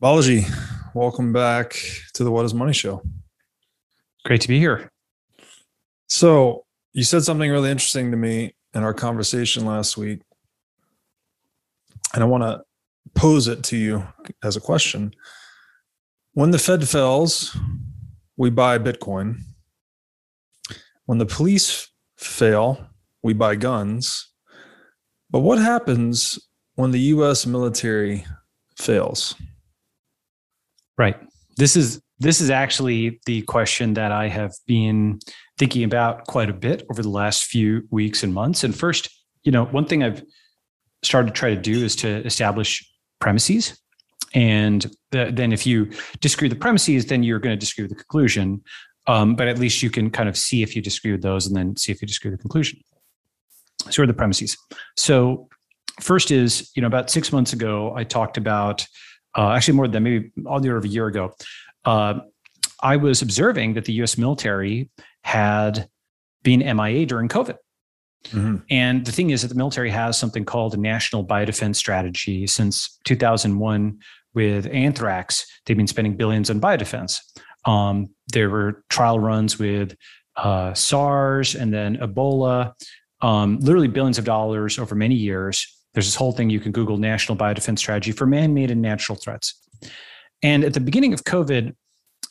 Balaji, welcome back to the What is Money Show. Great to be here. So, you said something really interesting to me in our conversation last week. And I want to pose it to you as a question. When the Fed fails, we buy Bitcoin. When the police fail, we buy guns. But what happens when the US military fails? Right. This is this is actually the question that I have been thinking about quite a bit over the last few weeks and months. And first, you know, one thing I've started to try to do is to establish premises. And the, then if you disagree with the premises, then you're going to disagree with the conclusion. Um, but at least you can kind of see if you disagree with those and then see if you disagree with the conclusion. So are the premises. So first is, you know, about six months ago, I talked about uh, actually more than maybe all the order of a year ago, uh, I was observing that the US military had been MIA during COVID. Mm-hmm. And the thing is that the military has something called a national biodefense strategy since 2001 with anthrax. They've been spending billions on biodefense. Um, there were trial runs with uh, SARS and then Ebola, um, literally billions of dollars over many years. There's this whole thing you can Google National Biodefense Strategy for Man made and natural threats. And at the beginning of COVID,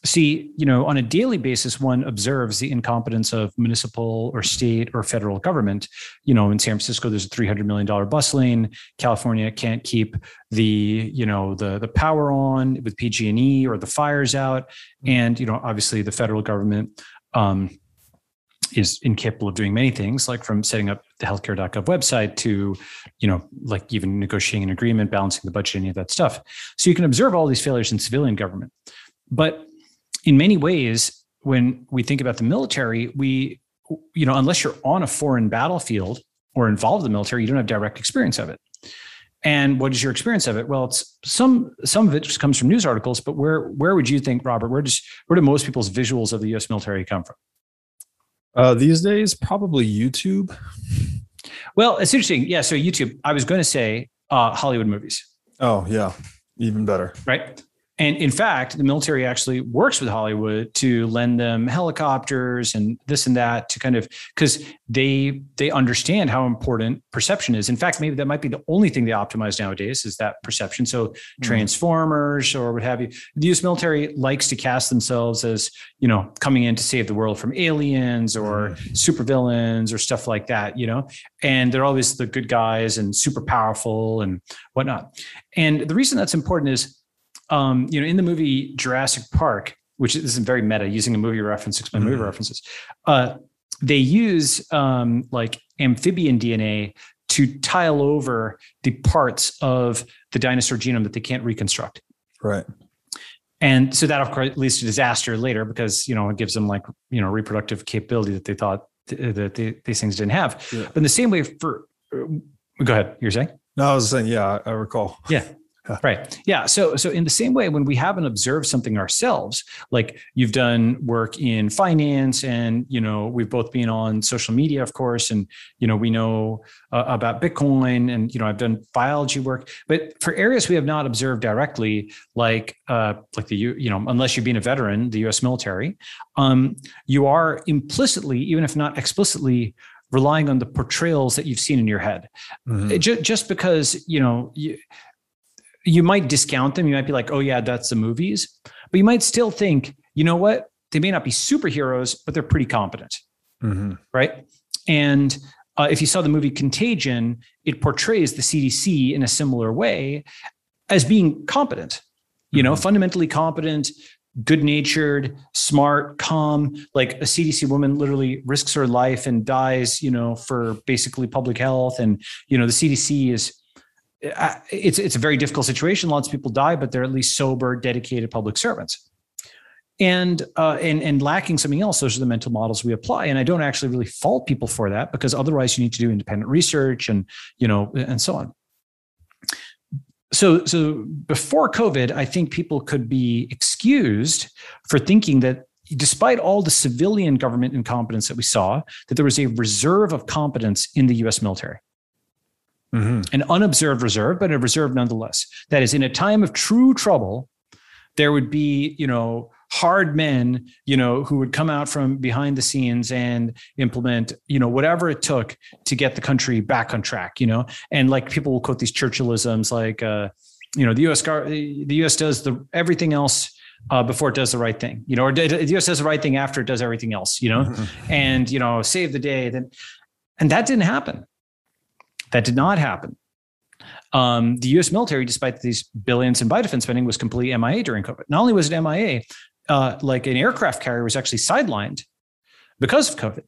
see, you know, on a daily basis, one observes the incompetence of municipal or state or federal government. You know, in San Francisco, there's a $300 million bus lane. California can't keep the, you know, the, the power on with PG&E or the fires out. And, you know, obviously the federal government, um, is incapable of doing many things, like from setting up the healthcare.gov website to, you know, like even negotiating an agreement, balancing the budget, any of that stuff. So you can observe all these failures in civilian government. But in many ways, when we think about the military, we, you know, unless you're on a foreign battlefield or involved in the military, you don't have direct experience of it. And what is your experience of it? Well, it's some some of it just comes from news articles, but where where would you think, Robert? Where does where do most people's visuals of the U.S. military come from? Uh, these days, probably YouTube. Well, it's interesting. Yeah. So YouTube. I was going to say uh, Hollywood movies. Oh yeah, even better. Right. And in fact, the military actually works with Hollywood to lend them helicopters and this and that to kind of because they they understand how important perception is. In fact, maybe that might be the only thing they optimize nowadays is that perception. So mm-hmm. transformers or what have you. The US military likes to cast themselves as, you know, coming in to save the world from aliens or mm-hmm. supervillains or stuff like that, you know. And they're always the good guys and super powerful and whatnot. And the reason that's important is um, you know, in the movie Jurassic Park, which is very meta, using a movie reference, to explain mm-hmm. movie references, uh, they use um, like amphibian DNA to tile over the parts of the dinosaur genome that they can't reconstruct. Right. And so that of course leads to disaster later because you know it gives them like you know reproductive capability that they thought th- that they, these things didn't have. Yeah. But in the same way, for uh, go ahead, you're saying. No, I was saying, yeah, I recall. Yeah. Right. Yeah. So, so in the same way, when we haven't observed something ourselves, like you've done work in finance, and you know we've both been on social media, of course, and you know we know uh, about Bitcoin, and you know I've done biology work, but for areas we have not observed directly, like uh, like the you know unless you've been a veteran, the U.S. military, um, you are implicitly, even if not explicitly, relying on the portrayals that you've seen in your head. Mm-hmm. Just, just because you know you you might discount them. You might be like, oh, yeah, that's the movies. But you might still think, you know what? They may not be superheroes, but they're pretty competent. Mm-hmm. Right. And uh, if you saw the movie Contagion, it portrays the CDC in a similar way as being competent, you know, mm-hmm. fundamentally competent, good natured, smart, calm. Like a CDC woman literally risks her life and dies, you know, for basically public health. And, you know, the CDC is it's it's a very difficult situation. Lots of people die, but they're at least sober, dedicated public servants. And uh, and and lacking something else, those are the mental models we apply. And I don't actually really fault people for that because otherwise you need to do independent research and you know and so on. So so before COVID, I think people could be excused for thinking that despite all the civilian government incompetence that we saw, that there was a reserve of competence in the U.S. military. Mm-hmm. An unobserved reserve, but a reserve nonetheless. That is, in a time of true trouble, there would be, you know, hard men, you know, who would come out from behind the scenes and implement, you know, whatever it took to get the country back on track, you know, and like people will quote these Churchillisms like, uh, you know, the U.S. the U.S. does the everything else uh, before it does the right thing, you know, or the U.S. does the right thing after it does everything else, you know, mm-hmm. and you know, save the day. Then, and that didn't happen. That did not happen. Um, the U.S. military, despite these billions in defense spending, was completely MIA during COVID. Not only was it MIA, uh, like an aircraft carrier was actually sidelined because of COVID.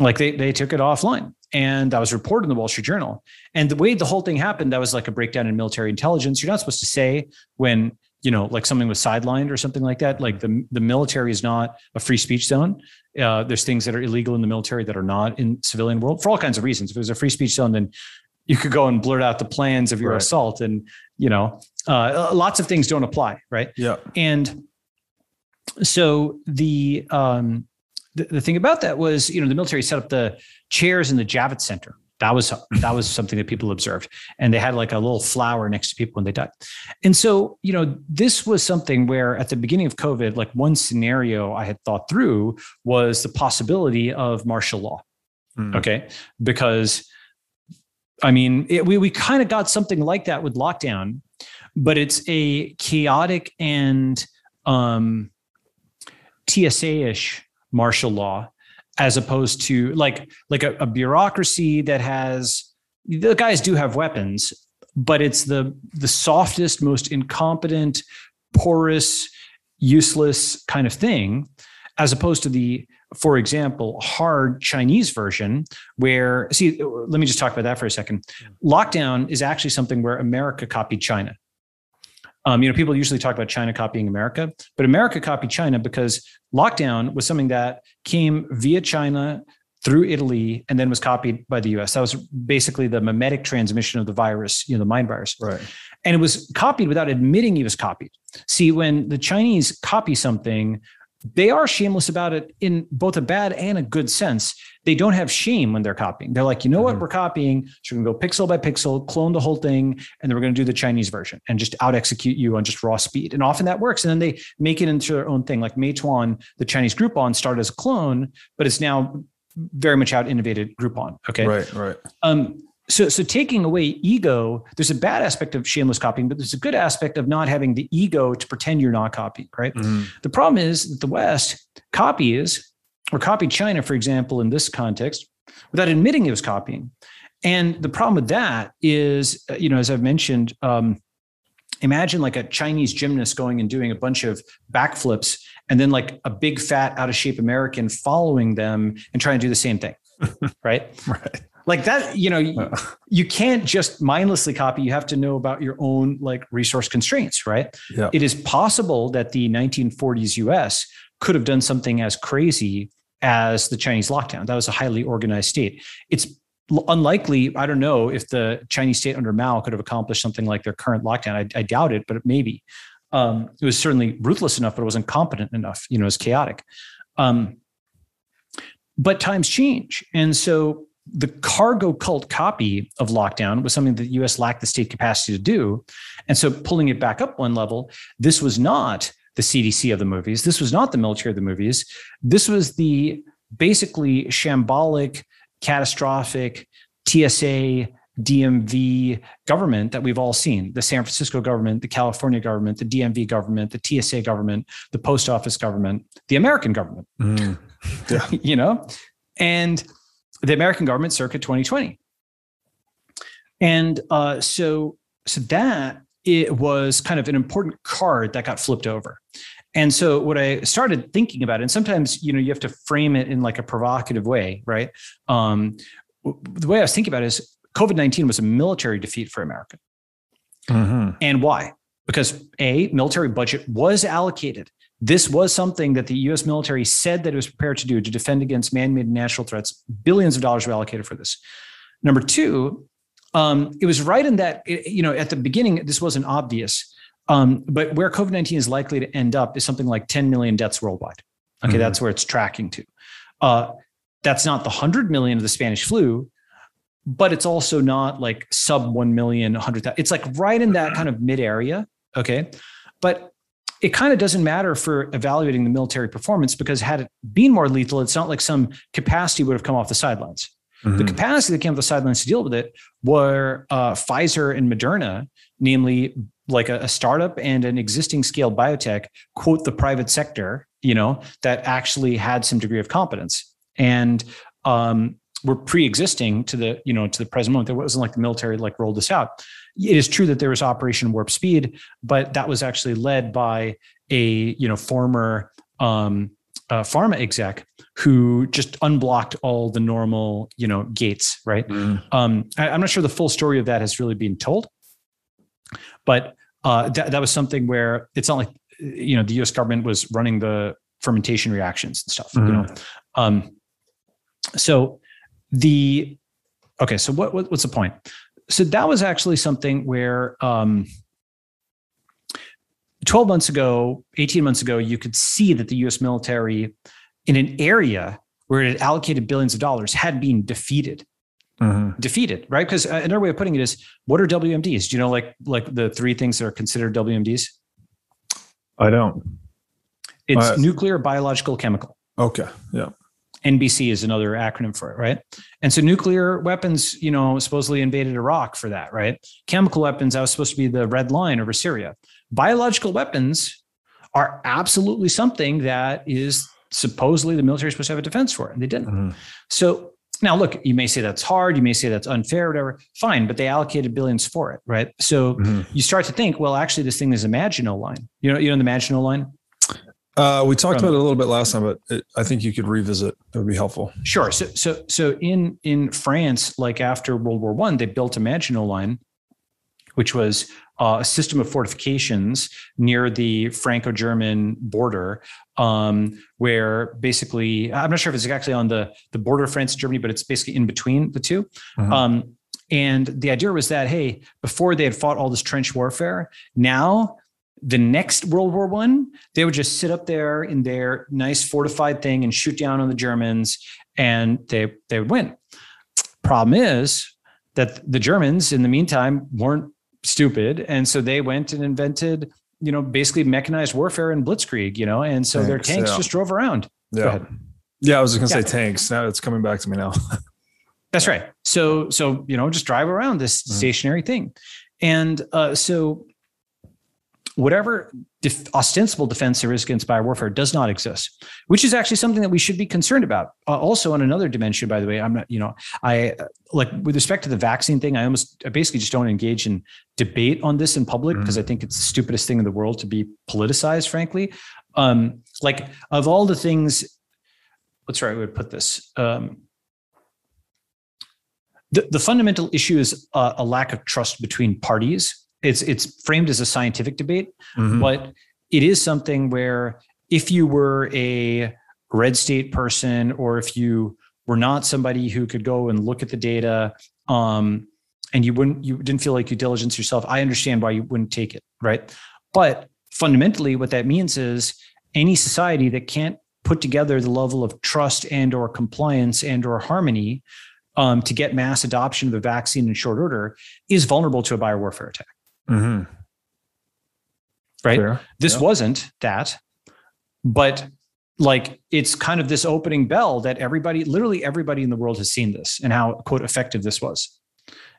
Like they they took it offline, and that was reported in the Wall Street Journal. And the way the whole thing happened, that was like a breakdown in military intelligence. You're not supposed to say when you know like something was sidelined or something like that. Like the the military is not a free speech zone. Uh, there's things that are illegal in the military that are not in civilian world for all kinds of reasons. If it was a free speech zone, then you could go and blurt out the plans of your right. assault, and you know uh, lots of things don't apply, right? Yeah. And so the um, the, the thing about that was, you know, the military set up the chairs in the Javits Center. That was that was something that people observed, and they had like a little flower next to people when they died. And so, you know, this was something where at the beginning of COVID, like one scenario I had thought through was the possibility of martial law. Mm. Okay, because I mean, it, we we kind of got something like that with lockdown, but it's a chaotic and um, TSA-ish martial law as opposed to like like a, a bureaucracy that has the guys do have weapons, but it's the the softest, most incompetent, porous, useless kind of thing, as opposed to the, for example, hard Chinese version, where see, let me just talk about that for a second. Lockdown is actually something where America copied China. Um, you know, people usually talk about China copying America, but America copied China because lockdown was something that came via China through Italy and then was copied by the US. That was basically the mimetic transmission of the virus, you know, the mind virus. Right. And it was copied without admitting it was copied. See, when the Chinese copy something, they are shameless about it in both a bad and a good sense. They don't have shame when they're copying. They're like, you know mm-hmm. what, we're copying. So we're going to go pixel by pixel, clone the whole thing, and then we're going to do the Chinese version and just out execute you on just raw speed. And often that works. And then they make it into their own thing. Like Meituan, the Chinese Groupon started as a clone, but it's now very much out innovated Groupon. Okay. Right, right. Um, so so taking away ego there's a bad aspect of shameless copying but there's a good aspect of not having the ego to pretend you're not copying right? Mm-hmm. the problem is that the west copies or copied china for example in this context without admitting it was copying. And the problem with that is uh, you know as i've mentioned um, imagine like a chinese gymnast going and doing a bunch of backflips and then like a big fat out of shape american following them and trying to do the same thing right? Right like that you know you, you can't just mindlessly copy. You have to know about your own like resource constraints right? Yeah. it is possible that the 1940s us could have done something as crazy as the chinese lockdown. That was a highly organized state. It's unlikely i don't know if the chinese state under mao could have accomplished something like their current lockdown. I, I doubt it but maybe. Um, it was certainly ruthless enough but it wasn't competent enough. You know it was chaotic. Um, but times change. And so the cargo cult copy of lockdown was something that the US lacked the state capacity to do. And so pulling it back up one level, this was not the CDC of the movies. This was not the military of the movies. This was the basically shambolic, catastrophic TSA, DMV government that we've all seen the San Francisco government, the California government, the DMV government, the TSA government, the post office government, the American government. Mm. Yeah. you know? And the American government circa 2020. And uh, so, so that it was kind of an important card that got flipped over. And so what I started thinking about, and sometimes you know you have to frame it in like a provocative way, right? Um, the way I was thinking about it is COVID nineteen was a military defeat for America, mm-hmm. and why? Because a military budget was allocated this was something that the US military said that it was prepared to do to defend against man made national threats. Billions of dollars were allocated for this. Number two, um, it was right in that, you know, at the beginning, this wasn't obvious. Um, but where COVID 19 is likely to end up is something like 10 million deaths worldwide. Okay, mm-hmm. that's where it's tracking to. Uh, that's not the 100 million of the Spanish flu, but it's also not like sub 1 million, 100,000. It's like right in that kind of mid area. Okay. But it kind of doesn't matter for evaluating the military performance because had it been more lethal, it's not like some capacity would have come off the sidelines. Mm-hmm. The capacity that came off the sidelines to deal with it were uh, Pfizer and Moderna, namely like a, a, startup and an existing scale biotech, quote the private sector, you know, that actually had some degree of competence and um, were pre-existing to the, you know, to the present moment. There wasn't like the military like rolled this out. It is true that there was Operation Warp Speed, but that was actually led by a, you know, former um, uh, pharma exec who just unblocked all the normal, you know, gates, right? Mm. Um, I, I'm not sure the full story of that has really been told, but uh, that, that was something where it's not like you know the U.S. government was running the fermentation reactions and stuff. Mm-hmm. You know, um, so the okay. So what, what, what's the point? So that was actually something where um, 12 months ago, 18 months ago, you could see that the U.S. military in an area where it had allocated billions of dollars had been defeated mm-hmm. defeated, right? Because uh, another way of putting it is, what are WMDs? Do you know like like the three things that are considered WMDs? I don't. It's uh, nuclear, biological, chemical. Okay. Yeah. NBC is another acronym for it, right? And so nuclear weapons, you know, supposedly invaded Iraq for that, right? Chemical weapons, that was supposed to be the red line over Syria. Biological weapons are absolutely something that is supposedly the military is supposed to have a defense for, and they didn't. Mm-hmm. So now, look, you may say that's hard. You may say that's unfair, whatever. Fine, but they allocated billions for it, right? So mm-hmm. you start to think, well, actually, this thing is a Maginot line. You know, you know the Maginot line. Uh, we talked about it a little bit last time, but it, I think you could revisit. It would be helpful. Sure. So, so, so in in France, like after World War One, they built a Maginot line, which was uh, a system of fortifications near the Franco-German border, um, where basically I'm not sure if it's actually on the the border of France Germany, but it's basically in between the 2 mm-hmm. um, and the idea was that hey, before they had fought all this trench warfare, now the next World War One, they would just sit up there in their nice fortified thing and shoot down on the Germans, and they they would win. Problem is that the Germans, in the meantime, weren't stupid. And so they went and invented, you know, basically mechanized warfare and blitzkrieg, you know, and so tanks, their tanks yeah. just drove around. Yeah. Yeah, I was just gonna yeah. say tanks. Now it's coming back to me now. That's right. So so you know, just drive around this mm-hmm. stationary thing. And uh, so whatever def- ostensible defense there is against biowarfare does not exist, which is actually something that we should be concerned about. Uh, also, on another dimension, by the way, I'm not, you know, I like with respect to the vaccine thing, I almost, I basically just don't engage in debate on this in public because mm-hmm. I think it's the stupidest thing in the world to be politicized, frankly. Um, like, of all the things, what's right, I would put this. Um, the, the fundamental issue is uh, a lack of trust between parties it's it's framed as a scientific debate, mm-hmm. but it is something where if you were a red state person or if you were not somebody who could go and look at the data um, and you wouldn't you didn't feel like you diligence yourself i understand why you wouldn't take it right but fundamentally what that means is any society that can't put together the level of trust and or compliance and or harmony um, to get mass adoption of a vaccine in short order is vulnerable to a biowarfare attack Mm-hmm. Right. Fair. This wasn't that, but like it's kind of this opening bell that everybody, literally everybody in the world has seen this and how quote effective this was,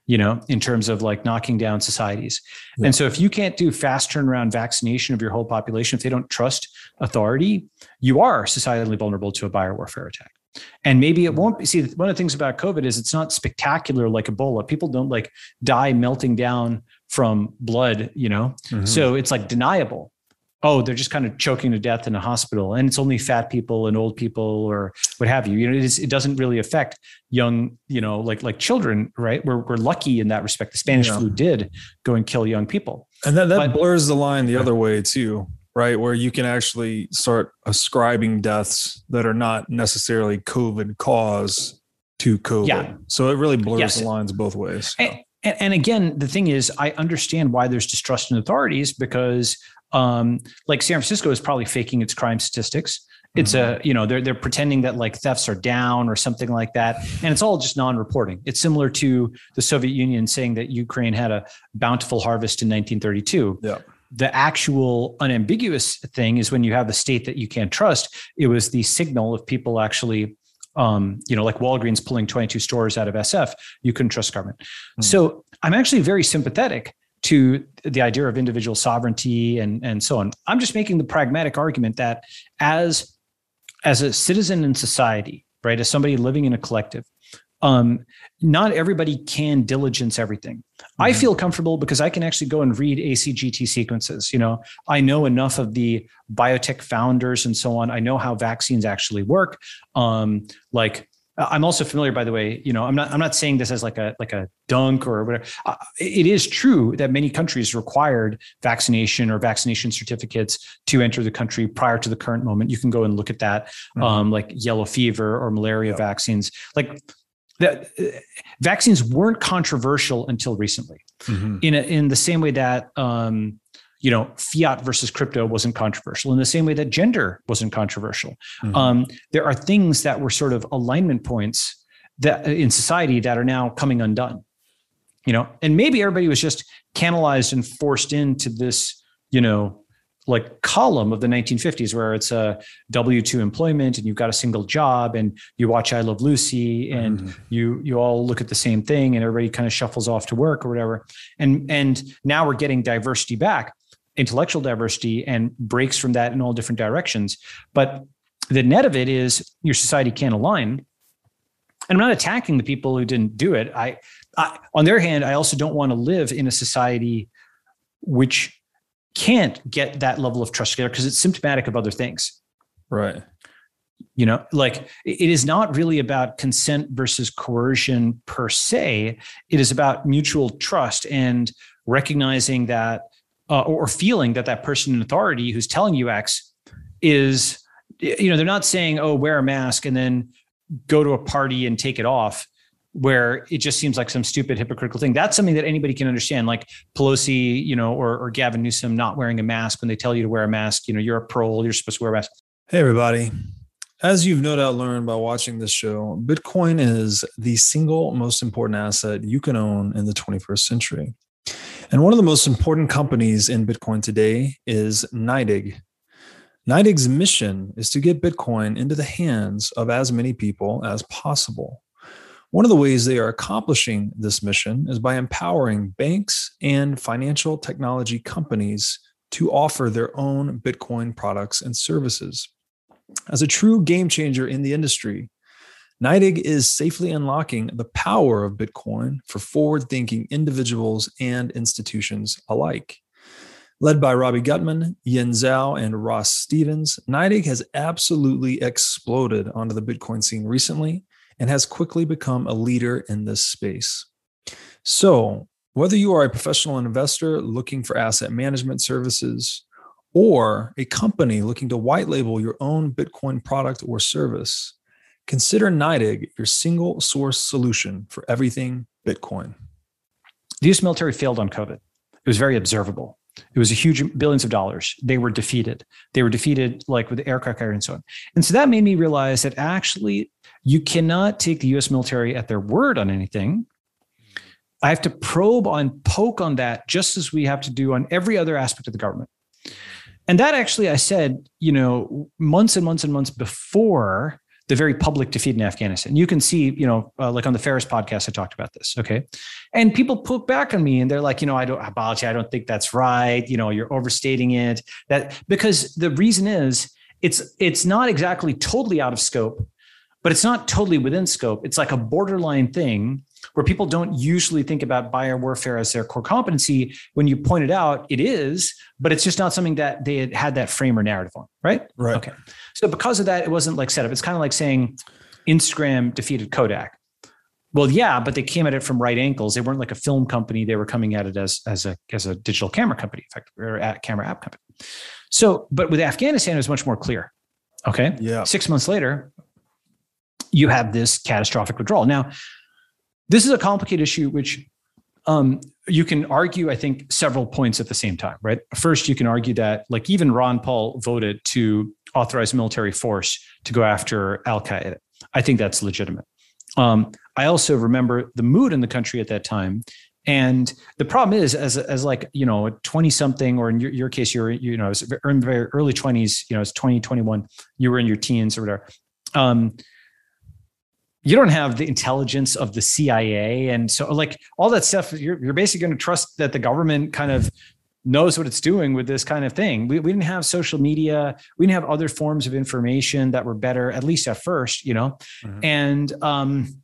you know, in terms of like knocking down societies. Yep. And so if you can't do fast turnaround vaccination of your whole population, if they don't trust authority, you are societally vulnerable to a biowarfare attack. And maybe it won't be. See, one of the things about COVID is it's not spectacular like Ebola. People don't like die melting down from blood, you know? Mm-hmm. So it's like deniable. Oh, they're just kind of choking to death in a hospital, and it's only fat people and old people or what have you. You know, it, is, it doesn't really affect young, you know, like like children, right? We're we're lucky in that respect. The Spanish yeah. flu did go and kill young people, and that that but, blurs the line the other way too, right? Where you can actually start ascribing deaths that are not necessarily COVID cause to COVID. Yeah. So it really blurs yes. the lines both ways. And, and, and, again, the thing is, I understand why there's distrust in authorities because, um, like San Francisco is probably faking its crime statistics. It's mm-hmm. a, you know, they're they're pretending that like thefts are down or something like that, and it's all just non-reporting. It's similar to the Soviet Union saying that Ukraine had a bountiful harvest in 1932. Yeah. the actual unambiguous thing is when you have a state that you can't trust. It was the signal of people actually, um, you know, like Walgreens pulling 22 stores out of SF. You couldn't trust government. Mm. So I'm actually very sympathetic to the idea of individual sovereignty and and so on. I'm just making the pragmatic argument that as as a citizen in society, right, as somebody living in a collective, um, not everybody can diligence everything. Mm-hmm. I feel comfortable because I can actually go and read ACGT sequences. You know, I know enough of the biotech founders and so on. I know how vaccines actually work. Um, like I'm also familiar, by the way. You know, I'm not. I'm not saying this as like a like a dunk or whatever. Uh, it is true that many countries required vaccination or vaccination certificates to enter the country prior to the current moment. You can go and look at that, mm-hmm. um, like yellow fever or malaria vaccines. Like that, uh, vaccines weren't controversial until recently. Mm-hmm. In a, in the same way that um, you know, fiat versus crypto wasn't controversial in the same way that gender wasn't controversial. Mm-hmm. Um, there are things that were sort of alignment points that uh, in society that are now coming undone. You know, and maybe everybody was just canalized and forced into this, you know, like column of the 1950s where it's a W2 employment and you've got a single job and you watch I Love Lucy and mm. you you all look at the same thing and everybody kind of shuffles off to work or whatever. And and now we're getting diversity back intellectual diversity and breaks from that in all different directions. But the net of it is your society can't align. And I'm not attacking the people who didn't do it. I, I on their hand, I also don't want to live in a society which can't get that level of trust together because it's symptomatic of other things. Right. You know, like it is not really about consent versus coercion per se. It is about mutual trust and recognizing that uh, or feeling that that person in authority who's telling you X is, you know, they're not saying, oh, wear a mask and then go to a party and take it off where it just seems like some stupid hypocritical thing. That's something that anybody can understand. Like Pelosi, you know, or, or Gavin Newsom not wearing a mask when they tell you to wear a mask. You know, you're a pro, you're supposed to wear a mask. Hey, everybody. As you've no doubt learned by watching this show, Bitcoin is the single most important asset you can own in the 21st century. And one of the most important companies in Bitcoin today is NYDIG. NYDIG's mission is to get Bitcoin into the hands of as many people as possible. One of the ways they are accomplishing this mission is by empowering banks and financial technology companies to offer their own Bitcoin products and services. As a true game changer in the industry, NYDIG is safely unlocking the power of Bitcoin for forward thinking individuals and institutions alike. Led by Robbie Gutmann, Yin Zhao, and Ross Stevens, NYDIG has absolutely exploded onto the Bitcoin scene recently and has quickly become a leader in this space. So, whether you are a professional investor looking for asset management services, or a company looking to white label your own Bitcoin product or service, Consider NYDIG your single source solution for everything Bitcoin. The US military failed on COVID. It was very observable. It was a huge billions of dollars. They were defeated. They were defeated like with the aircraft carrier and so on. And so that made me realize that actually you cannot take the US military at their word on anything. I have to probe on, poke on that, just as we have to do on every other aspect of the government. And that actually, I said, you know, months and months and months before the very public defeat in Afghanistan. You can see, you know, uh, like on the Ferriss podcast, I talked about this. Okay. And people put back on me and they're like, you know, I don't, Balaji, I don't think that's right. You know, you're overstating it. That because the reason is it's, it's not exactly totally out of scope, but it's not totally within scope. It's like a borderline thing where people don't usually think about biowarfare as their core competency. When you point it out, it is, but it's just not something that they had had that frame or narrative on, right? Right. Okay. So because of that, it wasn't like set up. It's kind of like saying Instagram defeated Kodak. Well, yeah, but they came at it from right angles. They weren't like a film company. They were coming at it as as a as a digital camera company, effectively, or a camera app company. So, but with Afghanistan, it was much more clear. Okay. Yeah. Six months later, you have this catastrophic withdrawal. Now, this is a complicated issue, which um, you can argue, I think, several points at the same time, right? First, you can argue that, like, even Ron Paul voted to authorize military force to go after Al Qaeda. I think that's legitimate. Um, I also remember the mood in the country at that time And the problem is, as as like you know, twenty something, or in your, your case, you're you know, in very early twenties. You know, it's 20, 21, You were in your teens or whatever. Um, you don't have the intelligence of the CIA, and so like all that stuff. You're you're basically going to trust that the government kind of knows what it's doing with this kind of thing. We, we didn't have social media. We didn't have other forms of information that were better, at least at first, you know? Mm-hmm. And um,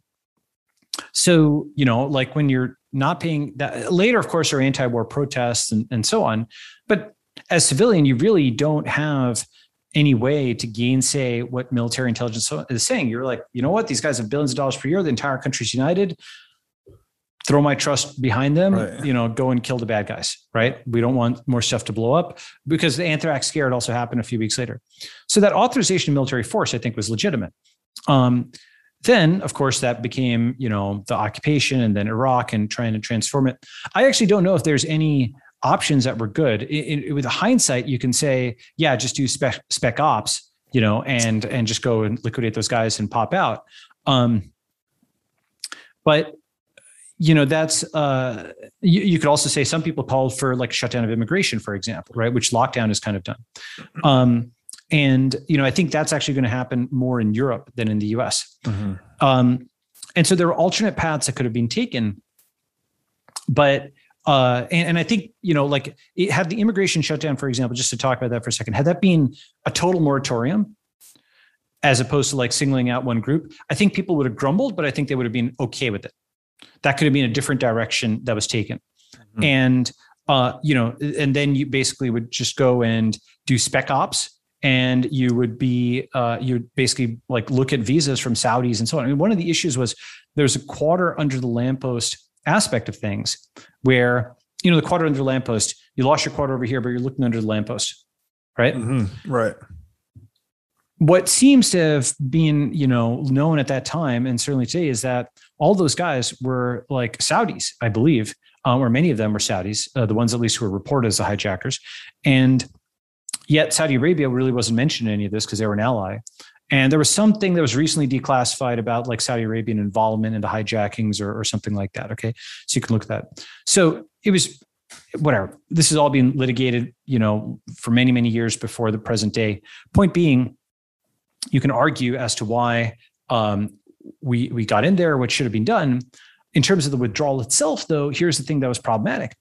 so, you know, like when you're not paying that later, of course, are anti-war protests and, and so on. But as civilian, you really don't have any way to gainsay what military intelligence is saying. You're like, you know what? These guys have billions of dollars per year. The entire country's united throw my trust behind them, right. you know, go and kill the bad guys, right? We don't want more stuff to blow up because the anthrax scare also happened a few weeks later. So that authorization of military force, I think, was legitimate. Um, then, of course, that became, you know, the occupation and then Iraq and trying to transform it. I actually don't know if there's any options that were good. In, in, with hindsight, you can say, yeah, just do spec, spec ops, you know, and and just go and liquidate those guys and pop out. Um, but you know that's uh, you, you, could also say some people called for like a shutdown of immigration for example right which lockdown is kind of done um, and you know i think that's actually going to happen more in europe than in the us mm-hmm. um, and so there were alternate paths that could have been taken but uh, and, and, I think you know, like, it, had the immigration shutdown, for example, just to talk about that for a second, had that been a total moratorium, as opposed to like singling out one group, I think people would have grumbled, but I think they would have been okay with it that could have been a different direction that was taken. Mm-hmm. And uh, you know, and then you basically would just go and do spec ops and you would be uh, you would basically like look at visas from Saudis and so on. I mean, one of the issues was there's a quarter under the lamppost aspect of things where you know the quarter under the lamppost, you lost your quarter over here, but you're looking under the lamppost, right? Mm-hmm. Right what seems to have been you know known at that time and certainly today is that all those guys were like saudis i believe um, or many of them were saudis uh, the ones at least who were reported as the hijackers and yet saudi arabia really wasn't mentioned in any of this because they were an ally and there was something that was recently declassified about like saudi arabian involvement into hijackings or, or something like that okay so you can look at that so it was whatever this is all being litigated you know for many many years before the present day point being you can argue as to why um, we we got in there, what should have been done. In terms of the withdrawal itself, though, here's the thing that was problematic: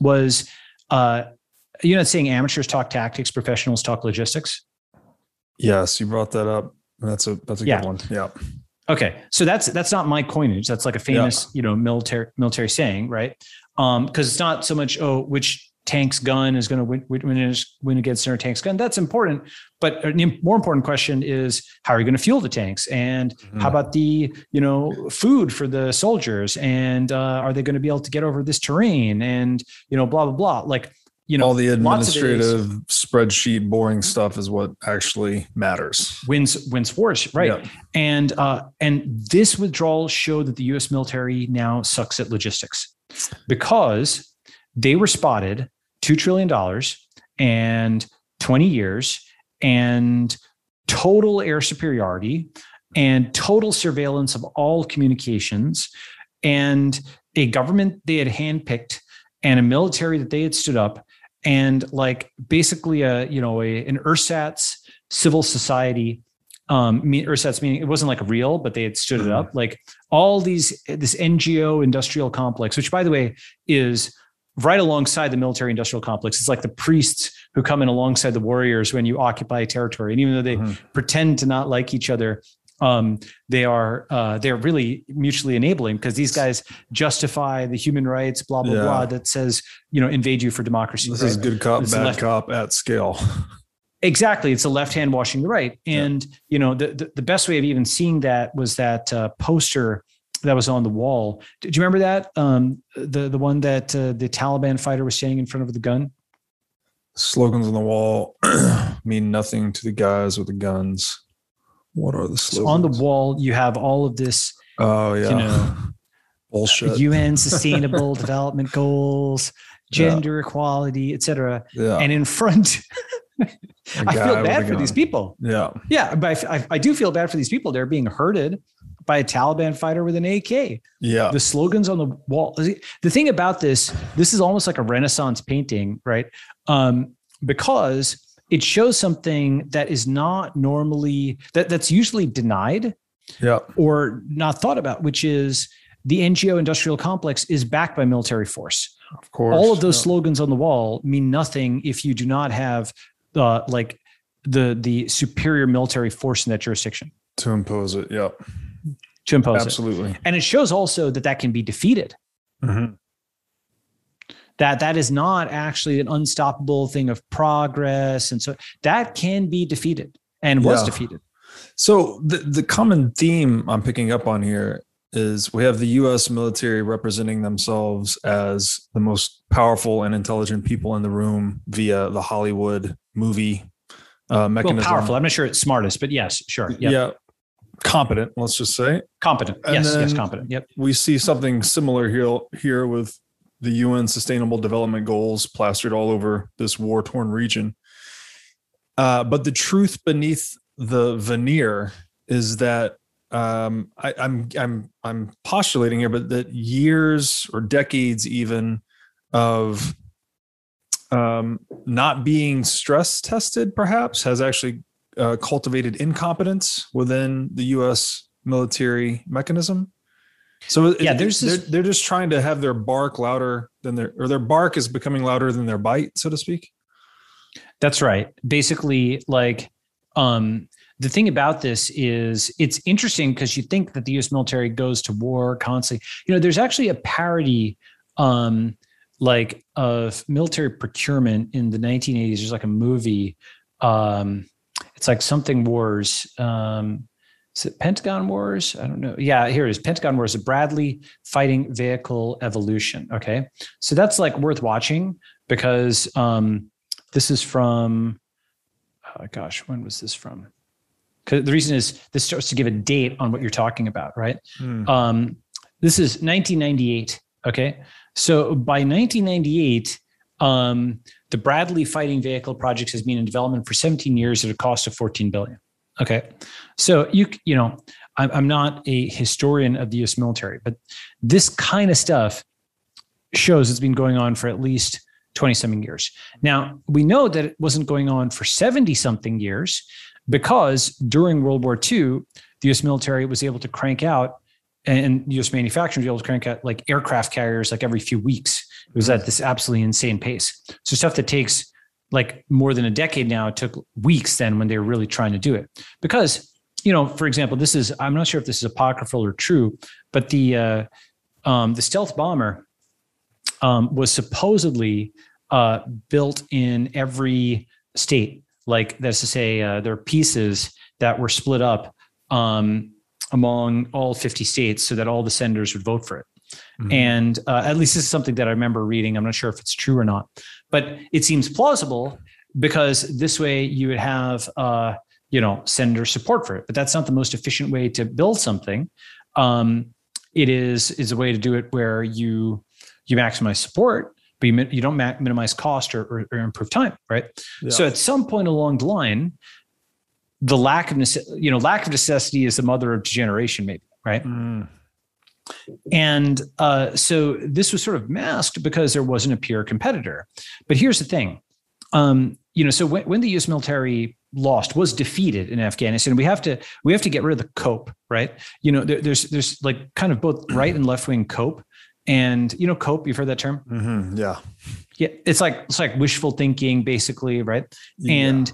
was uh, you're not saying amateurs talk tactics, professionals talk logistics. Yes, you brought that up. That's a that's a yeah. good one. Yeah. Okay, so that's that's not my coinage. That's like a famous, yeah. you know, military military saying, right? Um, because it's not so much oh, which tank's gun is going to win, win, win against another tank's gun. That's important. But a more important question is how are you going to fuel the tanks? And mm-hmm. how about the, you know, food for the soldiers? And uh, are they going to be able to get over this terrain? And, you know, blah, blah, blah. Like, you know, all the administrative spreadsheet boring stuff is what actually matters. Wins wins wars, right? Yeah. And uh, and this withdrawal showed that the U.S. military now sucks at logistics because they were spotted $2 trillion and and 20 years and total air superiority and total surveillance of all communications and a government they had handpicked and a military that they had stood up and like basically a you know a, an ersatz civil society um ersatz meaning it wasn't like real but they had stood it mm-hmm. up like all these this ngo industrial complex which by the way is right alongside the military industrial complex. It's like the priests who come in alongside the warriors when you occupy a territory. And even though they mm-hmm. pretend to not like each other, um, they are uh, they're really mutually enabling because these guys justify the human rights, blah blah yeah. blah, that says you know invade you for democracy. This right? is good cop, it's bad left- cop at scale. Exactly, it's the left hand washing the right, and yeah. you know the, the, the best way of even seeing that was that uh, poster that was on the wall. Did you remember that? Um, the the one that uh, the Taliban fighter was standing in front of the gun. Slogans on the wall mean nothing to the guys with the guns. What are the slogans? So on the wall, you have all of this. Oh yeah, you know, bullshit. UN Sustainable Development Goals, gender yeah. equality, etc. Yeah. And in front. I feel bad for these people. Yeah. Yeah. But I, I, I do feel bad for these people. They're being herded by a Taliban fighter with an AK. Yeah. The slogans on the wall. The thing about this, this is almost like a Renaissance painting, right? Um, because it shows something that is not normally that that's usually denied yeah. or not thought about, which is the NGO industrial complex is backed by military force. Of course. All of those yeah. slogans on the wall mean nothing if you do not have uh, like the the superior military force in that jurisdiction to impose it. Yeah. To impose Absolutely. it. And it shows also that that can be defeated. Mm-hmm. That that is not actually an unstoppable thing of progress, and so that can be defeated and was Yeah. defeated. So the the common theme I'm picking up on here is we have the U.S. military representing themselves as the most powerful and intelligent people in the room via the Hollywood movie uh, Well, mechanism. powerful. I'm not sure it's smartest, but yes, sure. Yep. Yeah, competent. Let's just say Competent. And yes, yes, competent. Yep. we see something similar here here with the UN Sustainable Development Goals plastered all over this war torn region. Uh, but the truth beneath the veneer is that um, I, I'm I'm I'm postulating here, but that years or decades even of um, not being stress tested, perhaps, has actually uh, cultivated incompetence within the U.S. military mechanism. So Yeah, there's they're, this- they're just trying to have their bark louder than their or their bark is becoming louder than their bite, so to speak. That's right. Basically, like um, the thing about this is it's interesting because you think that the U.S. military goes to war constantly. You know, there's actually a parody, um, like of military procurement in the 1980s. There's like a movie. Um, it's like something wars. Um, is it Pentagon Wars? I don't know. Yeah, here it is. Pentagon Wars, a Bradley fighting vehicle evolution. Okay. So that's like worth watching because um, this is from, oh gosh, when was this from? Because the reason is this starts to give a date on what you're talking about, right? Um, this is 1998. Okay. So by 1998, um, the Bradley fighting vehicle project has been in development for 17 years at a cost of 14 billion. Okay. So you, you know, I'm, I'm not a historian of the US military, but this kind of stuff shows it's been going on for at least 20 something years. Now, we know that it wasn't going on for 70 something years because during World War II, the US military was able to crank out and US manufacturers were able to crank out like aircraft carriers like every few weeks. It was mm-hmm. at this absolutely insane pace. So stuff that takes like more than a decade now, it took weeks then when they were really trying to do it. Because, you know, for example, this is I'm not sure if this is apocryphal or true, but the uh um the stealth bomber um, was supposedly uh, built in every state. Like that's to say, uh, there are pieces that were split up um, among all 50 states so that all the senators would vote for it. Mhm. And uh, at least this is something that I remember reading. I'm not sure if it's true or not, but it seems plausible because this way you would have, uh, you know, sender support for it. But that's not the most efficient way to build something. Um, it is is a way to do it where you you maximize support, but you, you don't ma- minimize cost or, or, or improve time, right? Yeah. So at some point along the line, the lack of you know lack of necessity is the mother of degeneration, maybe, right? Mm. And uh, so this was sort of masked because there wasn't a peer competitor. But here's the thing, um, you know, so when, when the U.S. military lost was defeated in Afghanistan, we have to we have to get rid of the cope, right? You know, there, there's there's like kind of both right and left wing cope, and you know, cope. You've heard that term? Mhm. Yeah. Yeah, it's like it's like wishful thinking, basically, right? Yeah. And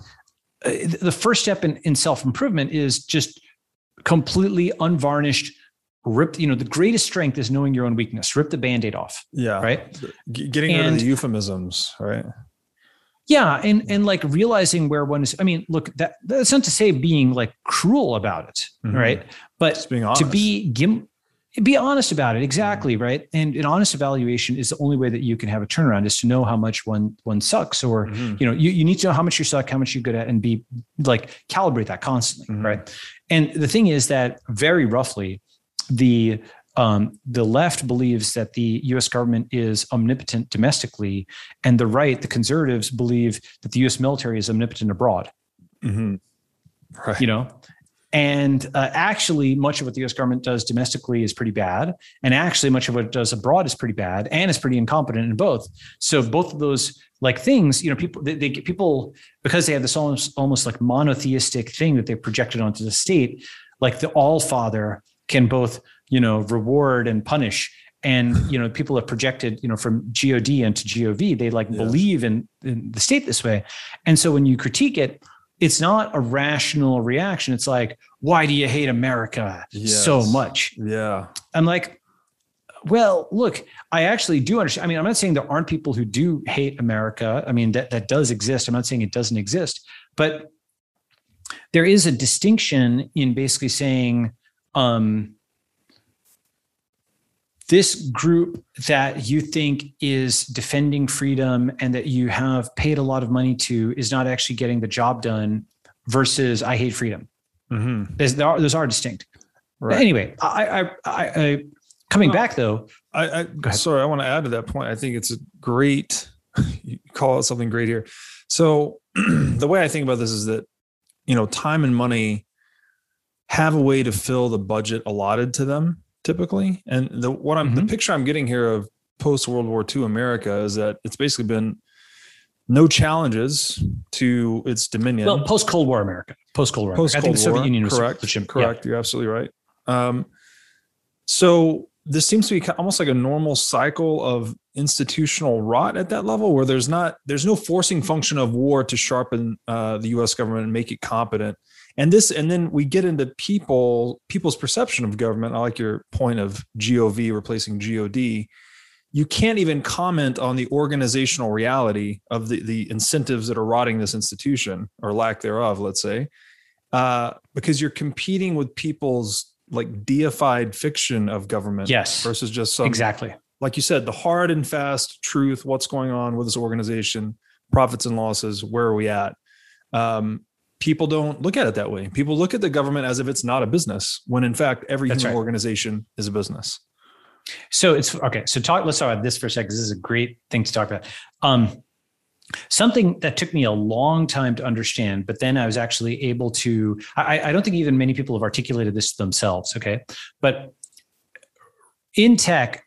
uh, the first step in, in self improvement is just completely unvarnished. Rip, you know, the greatest strength is knowing your own weakness. Rip the band-aid off, yeah. right? G- getting rid of the euphemisms, right? Yeah, and and like realizing where one is. I mean, look, that that's not to say being like cruel about it, Mhm. right? But Just being honest. to be gim- be honest about it, exactly, right? And an honest evaluation is the only way that you can have a turnaround is to know how much one one sucks, or Mhm. you know, you, you need to know how much you suck, how much you're good at, and be like calibrate that constantly, Mhm. right? And the thing is that very roughly, the um, the left believes that the U.S. government is omnipotent domestically, and the right, the conservatives, believe that the U.S. military is omnipotent abroad. Mhm. Right. You know, And uh, actually, much of what the US government does domestically is pretty bad. And actually, much of what it does abroad is pretty bad and is pretty incompetent in both. So, both of those like things, you know, people, they, they get people, because they have this almost, almost like monotheistic thing that they projected onto the state, like the all father can both, you know, reward and punish and you know people have projected you know from god into gov they like believe in, in, the state this way and so when you critique it it's not a rational reaction. It's like, why do you hate America yes. so much? Yeah. I'm like, well, look, I actually do understand. I mean, I'm not saying there aren't people who do hate America. I mean, that, that does exist. I'm not saying it doesn't exist, but there is a distinction in basically saying, um, this group that you think is defending freedom and that you have paid a lot of money to is not actually getting the job done versus I hate freedom. Mm-hmm. Those, are, those are distinct. Right. anyway, I, I, I, I coming back though. I, I sorry, I want to add to that point. I think it's a great, you call it something great here. So the way I think about this is that, you know, time and money have a way to fill the budget allotted to them typically. And the what I'm mm-hmm. the picture I'm getting here of post World War II America is that it's basically been no challenges to its dominion. Well, post Cold War America, post Cold War. Post Cold War, the Soviet Union was correct. correct. Yeah. You're absolutely right. Um, so this seems to be almost like a normal cycle of institutional rot at that level, where there's not there's no forcing function of war to sharpen uh, the U.S. government and make it competent and this and then we get into people people's perception of government. I like your point of gov replacing god you can't even comment on the organizational reality of the, the incentives that are rotting this institution or lack thereof let's say uh, because you're competing with people's like deified fiction of government yes. versus just some exactly. like you said the hard and fast truth what's going on with this organization profits and losses where are we at? Um, people don't look at it that way. People look at the government as if it's not a business, when in fact every That's human right. organization is a business. So it's okay. So talk. Let's talk about this for a second. This is a great thing to talk about. Um, something that took me a long time to understand, but then I was actually able to. I, I don't think even many people have articulated this themselves. Okay, but in tech,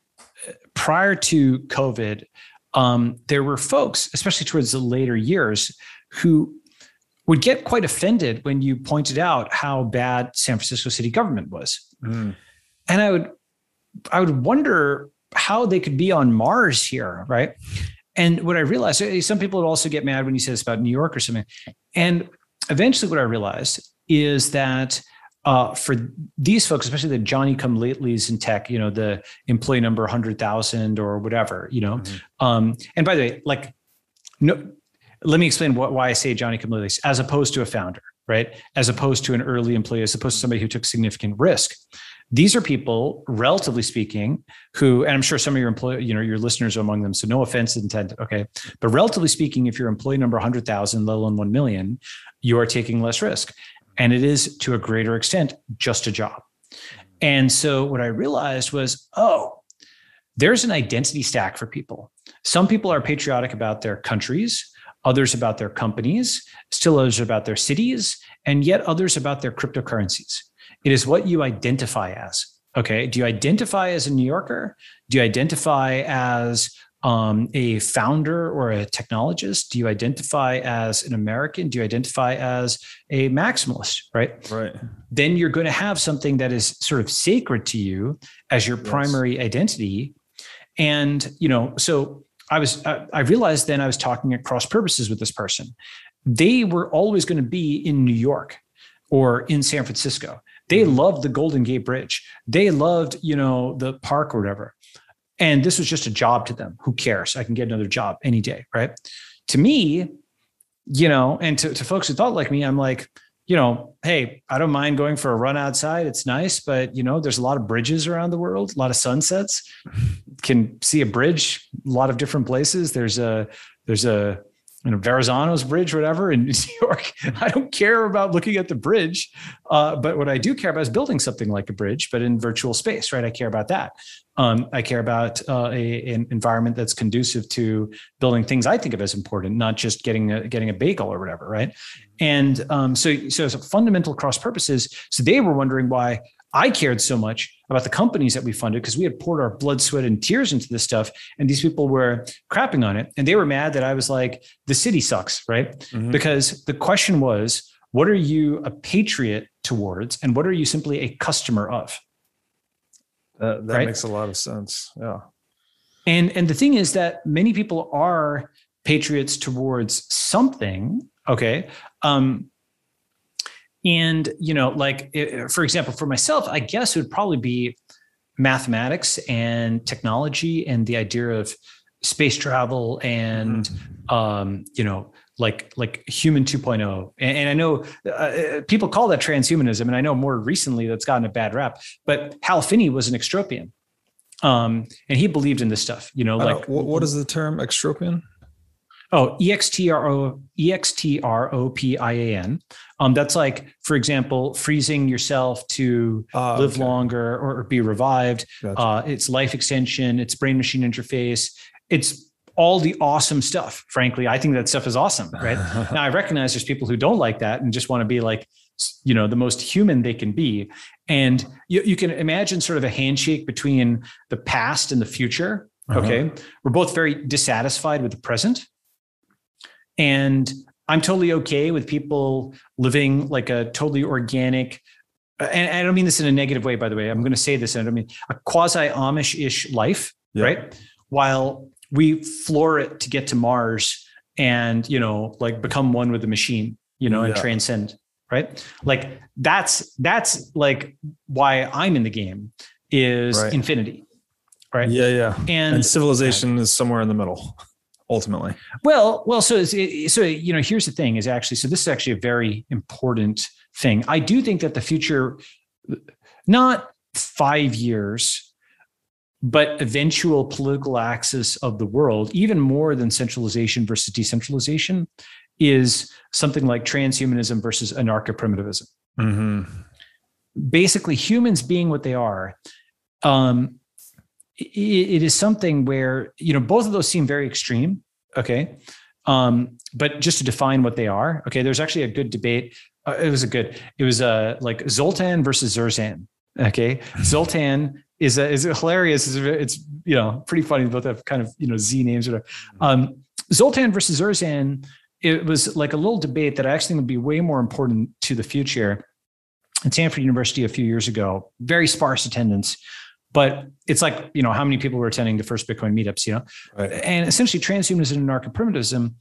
prior to COVID, um, there were folks, especially towards the later years, who would get quite offended when you pointed out how bad San Francisco city government was. Mm. And I would I would wonder how they could be on Mars here, right? And what I realized, eh, some people would also get mad when you say this about New York or something. And eventually, what I realized is that uh, for these folks, especially the Johnny come latelys in tech, you know, the employee number 100,000 or whatever, you know. Mm-hmm. Um, and by the way, like, no, let me explain what, why I say Johnny come as opposed to a founder, right? As opposed to an early employee, as opposed to somebody who took significant risk. These are people, relatively speaking, who, and I'm sure some of your employee, you know, your listeners are among them. So no offense intended. Okay. But relatively speaking, if you're employee number 100,000, let alone 1 million, you are taking less risk. And it is to a greater extent just a job. And so what I realized was, oh, there's an identity stack for people. Some people are patriotic about their countries others about their companies, still others about their cities, and yet others about their cryptocurrencies. It is what you identify as. Okay. Do you identify as a New Yorker? Do you identify as um, a founder or a technologist? Do you identify as an American? Do you identify as a maximalist? Right. Right. Then you're going to have something that is sort of sacred to you as your yes. primary identity. And, you know, so I was I realized then I was talking at cross purposes with this person. They were always going to be in New York or in San Francisco. They mm-hmm. loved the Golden Gate Bridge. They loved, you know, the park or whatever. And this was just a job to them. Who cares? I can get another job any day, right? To me, you know, and to, to folks who thought like me, I'm like, you know, hey, I don't mind going for a run outside. It's nice, but you know, there's a lot of bridges around the world, a lot of sunsets. Can see a bridge, a lot of different places. There's a there's a you know, Verrazano's Bridge, whatever in New York. I don't care about looking at the bridge, uh, but what I do care about is building something like a bridge, but in virtual space, right? I care about that. Um, I care about uh, a, an environment that's conducive to building things I think of as important, not just getting a, getting a bagel or whatever, right? And um, so, so it's a fundamental cross purposes. So they were wondering why I cared so much about the companies that we funded because we had poured our blood, sweat, and tears into this stuff. And these people were crapping on it. And they were mad that I was like, the city sucks, right? Mm-hmm. Because the question was, what are you a patriot towards? And what are you simply a customer of? That, that right? makes a lot of sense. Yeah. And and the thing is that many people are patriots towards something. Okay. Um, and, you know, like, for example, for myself, I guess it would probably be mathematics and technology and the idea of space travel and, mm-hmm. um, you know, like like human 2.0 and, and i know uh, people call that transhumanism and i know more recently that's gotten a bad rap but hal finney was an extropian um, and he believed in this stuff you know like what is the term extropian Oh, E X T R O E X T R O P I A N. Um, that's like, for example, freezing yourself to uh, live okay. longer or, or, be revived. Gotcha. Uh, it's life extension. It's brain machine interface. It's all the awesome stuff. Frankly, I think that stuff is awesome. Right now, I recognize there's people who don't like that and just want to be like, you know, the most human they can be. And you, you can imagine sort of a handshake between the past and the future. Uh-huh. Okay, we're both very dissatisfied with the present and I'm totally okay with people living like a totally organic, and I don't mean this in a negative way, by the way. I'm going to say this, and I don't mean a quasi Amish ish life, yeah. right? While we floor it to get to Mars and, you know, like become one with the machine, you know, yeah. and transcend, right? Like that's, that's like why I'm in the game is right. infinity. Right. Yeah. Yeah. And, and civilization right. is somewhere in the middle ultimately? Well, well, so so you know, here's the thing: is actually so this is actually a very important thing. I do think that the future, not five years, but eventual political axis of the world, even more than centralization versus decentralization, is something like transhumanism versus anarcho-primitivism. Mm-hmm. Basically, humans being what they are. Um, it is something where you know both of those seem very extreme okay? Um, but just to define what they are okay there's actually a good debate. Uh, it was a good it was uh, like zoltan versus zerzan okay? Zoltan is a, is hilarious. It's, it's you know pretty funny. Both have kind of you know z names or um, zoltan versus zerzan it was like a little debate that i actually would be way more important to the future. At stanford university a few years ago very sparse attendance but it's like you know how many people were attending the first bitcoin meetups you know? Right. and essentially transhumanism and anarcho-primitivism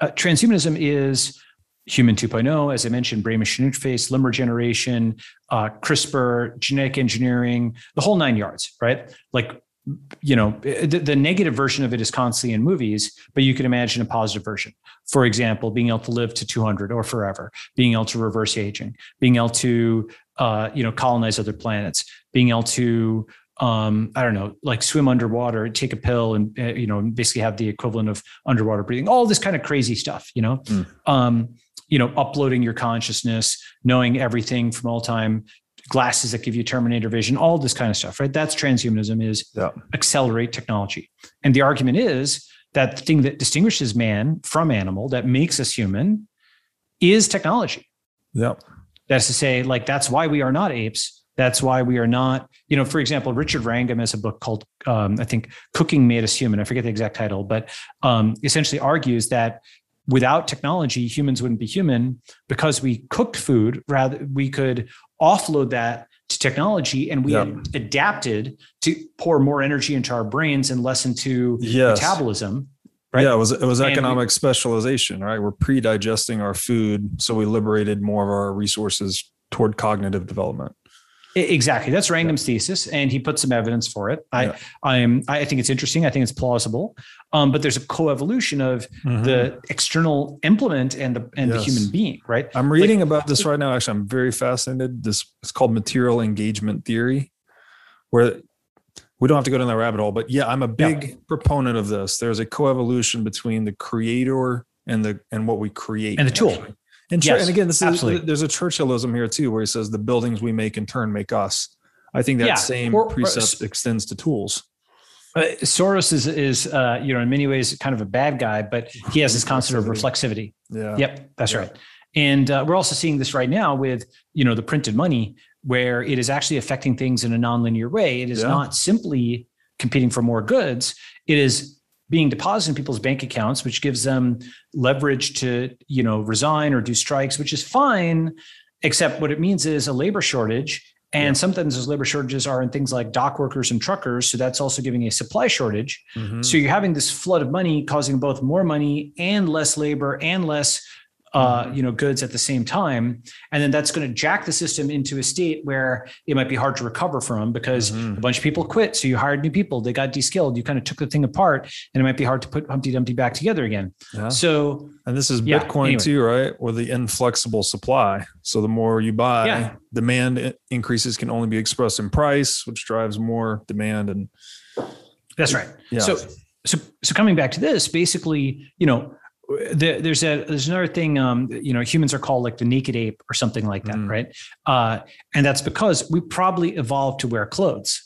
uh, transhumanism is human 2.0 as i mentioned brain machine interface limb regeneration uh, crispr genetic engineering the whole nine yards right? Like you know the, the, negative version of it is constantly in movies but you can imagine a positive version. For example being able to live to 200 or forever being able to reverse aging being able to uh, you know colonize other planets being able to um, I don't know, like swim underwater, take a pill, and uh, you know, basically have the equivalent of underwater breathing. All this kind of crazy stuff, you know. Mm. Um, you know, uploading your consciousness, knowing everything from all time, glasses that give you Terminator vision, all this kind of stuff, right? That's transhumanism is yeah. accelerate technology. And the argument is that the thing that distinguishes man from animal, that makes us human, is technology. Yeah. That's to say, like, that's why we are not apes that's why we are not, you know, for example, Richard Wrangham has a book called, um, I think, Cooking Made Us Human. I forget the exact title, but um, essentially argues that without technology, humans wouldn't be human because we cooked food. Rather, we could offload that to technology and we adapted to pour more energy into our brains and less into yes. metabolism. Right? Yeah, it was it was economic we, specialization, right? We're pre-digesting our food, so we liberated more of our resources toward cognitive development. Exactly. That's Wrangham's yeah. thesis, and he put some evidence for it. I, yeah. I'm, I think it's interesting. I think it's plausible. Um, but there's a coevolution of mm-hmm. the external implement and the and yes. the human being, right? I'm reading like, about this right now. Actually, I'm very fascinated. This it's called material engagement theory, where we don't have to go down that rabbit hole. But yeah, I'm a big yeah. proponent of this. There's a coevolution between the creator and the and what we create And the tool. actually. And, Yes, and again, this absolutely. is there's a Churchillism here too, where he says the buildings we make in turn make us. I think that Yeah, same or- or- precept extends to tools. Uh, Soros is is uh, you know in many ways kind of a bad guy, but he has this concept of reflexivity. Yeah. Yep, that's Yeah. right. And uh, we're also seeing this right now with you know the printed money, where it is actually affecting things in a nonlinear way. It is Yeah. not simply competing for more goods. It is being deposited in people's bank accounts, which gives them leverage to you know resign or do strikes, which is fine. Except what it means is a labor shortage. And Yeah. sometimes those labor shortages are in things like dock workers and truckers. So that's also giving a supply shortage. Mhm. So you're having this flood of money causing both more money and less labor and less uh, Mhm. you know goods at the same time and then that's going to jack the system into a state where it might be hard to recover from because Mhm. a bunch of people quit so you hired new people they got de-skilled you kind of took the thing apart and it might be hard to put humpty dumpty back together again Yeah. so And this is Yeah, Bitcoin anyway. too, right? With the inflexible supply. So the more you buy, Yeah. demand increases can only be expressed in price, which drives more demand. And that's right So, so, so coming back to this, basically, you know, there, there's a there's another thing. Um, you know, humans are called like the naked ape or something like that, Mm. right? Uh, and that's because we probably evolved to wear clothes.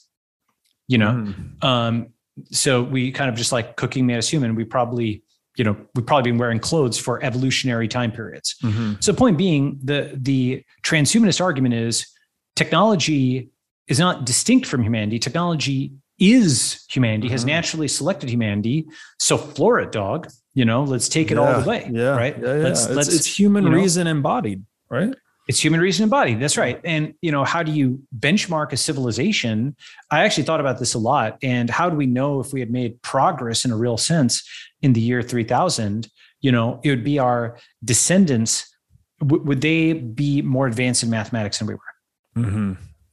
You know, Mhm. um, so we kind of just like cooking made us human. We probably, you know, we've probably been wearing clothes for evolutionary time periods. Mhm. So, point being, the the transhumanist argument is technology is not distinct from humanity. Technology is humanity, has Mhm. naturally selected humanity. So, flora dog. You know, let's take it all the way. Yeah. Right. Yeah. yeah. Let's it's, let's it's human you know- reason embodied, right? it's human reason embodied. That's right. And you know, how do you benchmark a civilization? I actually thought about this a lot. And how do we know if we had made progress in a real sense in the year 3000? You know, it would be our descendants. W- would they be more advanced in mathematics than we were? Mm-hmm.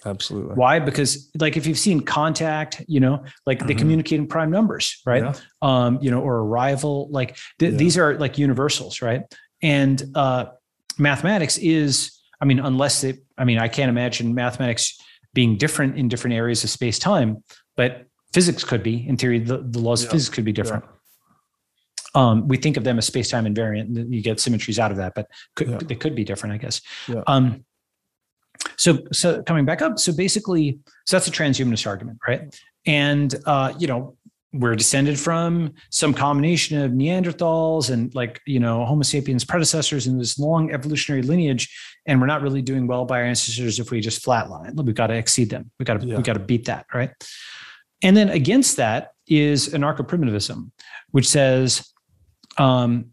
Absolutely. Why? Because like if you've seen contact, you know, like they Mhm. communicate in prime numbers, right? Yeah. um, you know, or arrival. Like th- Yeah. these are like universals, right? And uh, mathematics is, I mean, unless it, I mean, I can't imagine mathematics being different in different areas of space time, but physics could be. In theory, the, the laws Yeah. of physics could be different. Um, we think of them as space time invariant, and you get symmetries out of that, but could, they could be different, I guess. Yeah. Um, so, so coming back up, so basically, so that's a transhumanist argument, right? And uh, you know, we're descended from some combination of Neanderthals and like you know Homo sapiens predecessors in this long evolutionary lineage, and we're not really doing well by our ancestors if we just flatline. We've got to exceed them. We got to Yeah. we got to beat that, right? And then against that is anarcho-primitivism, which says, um,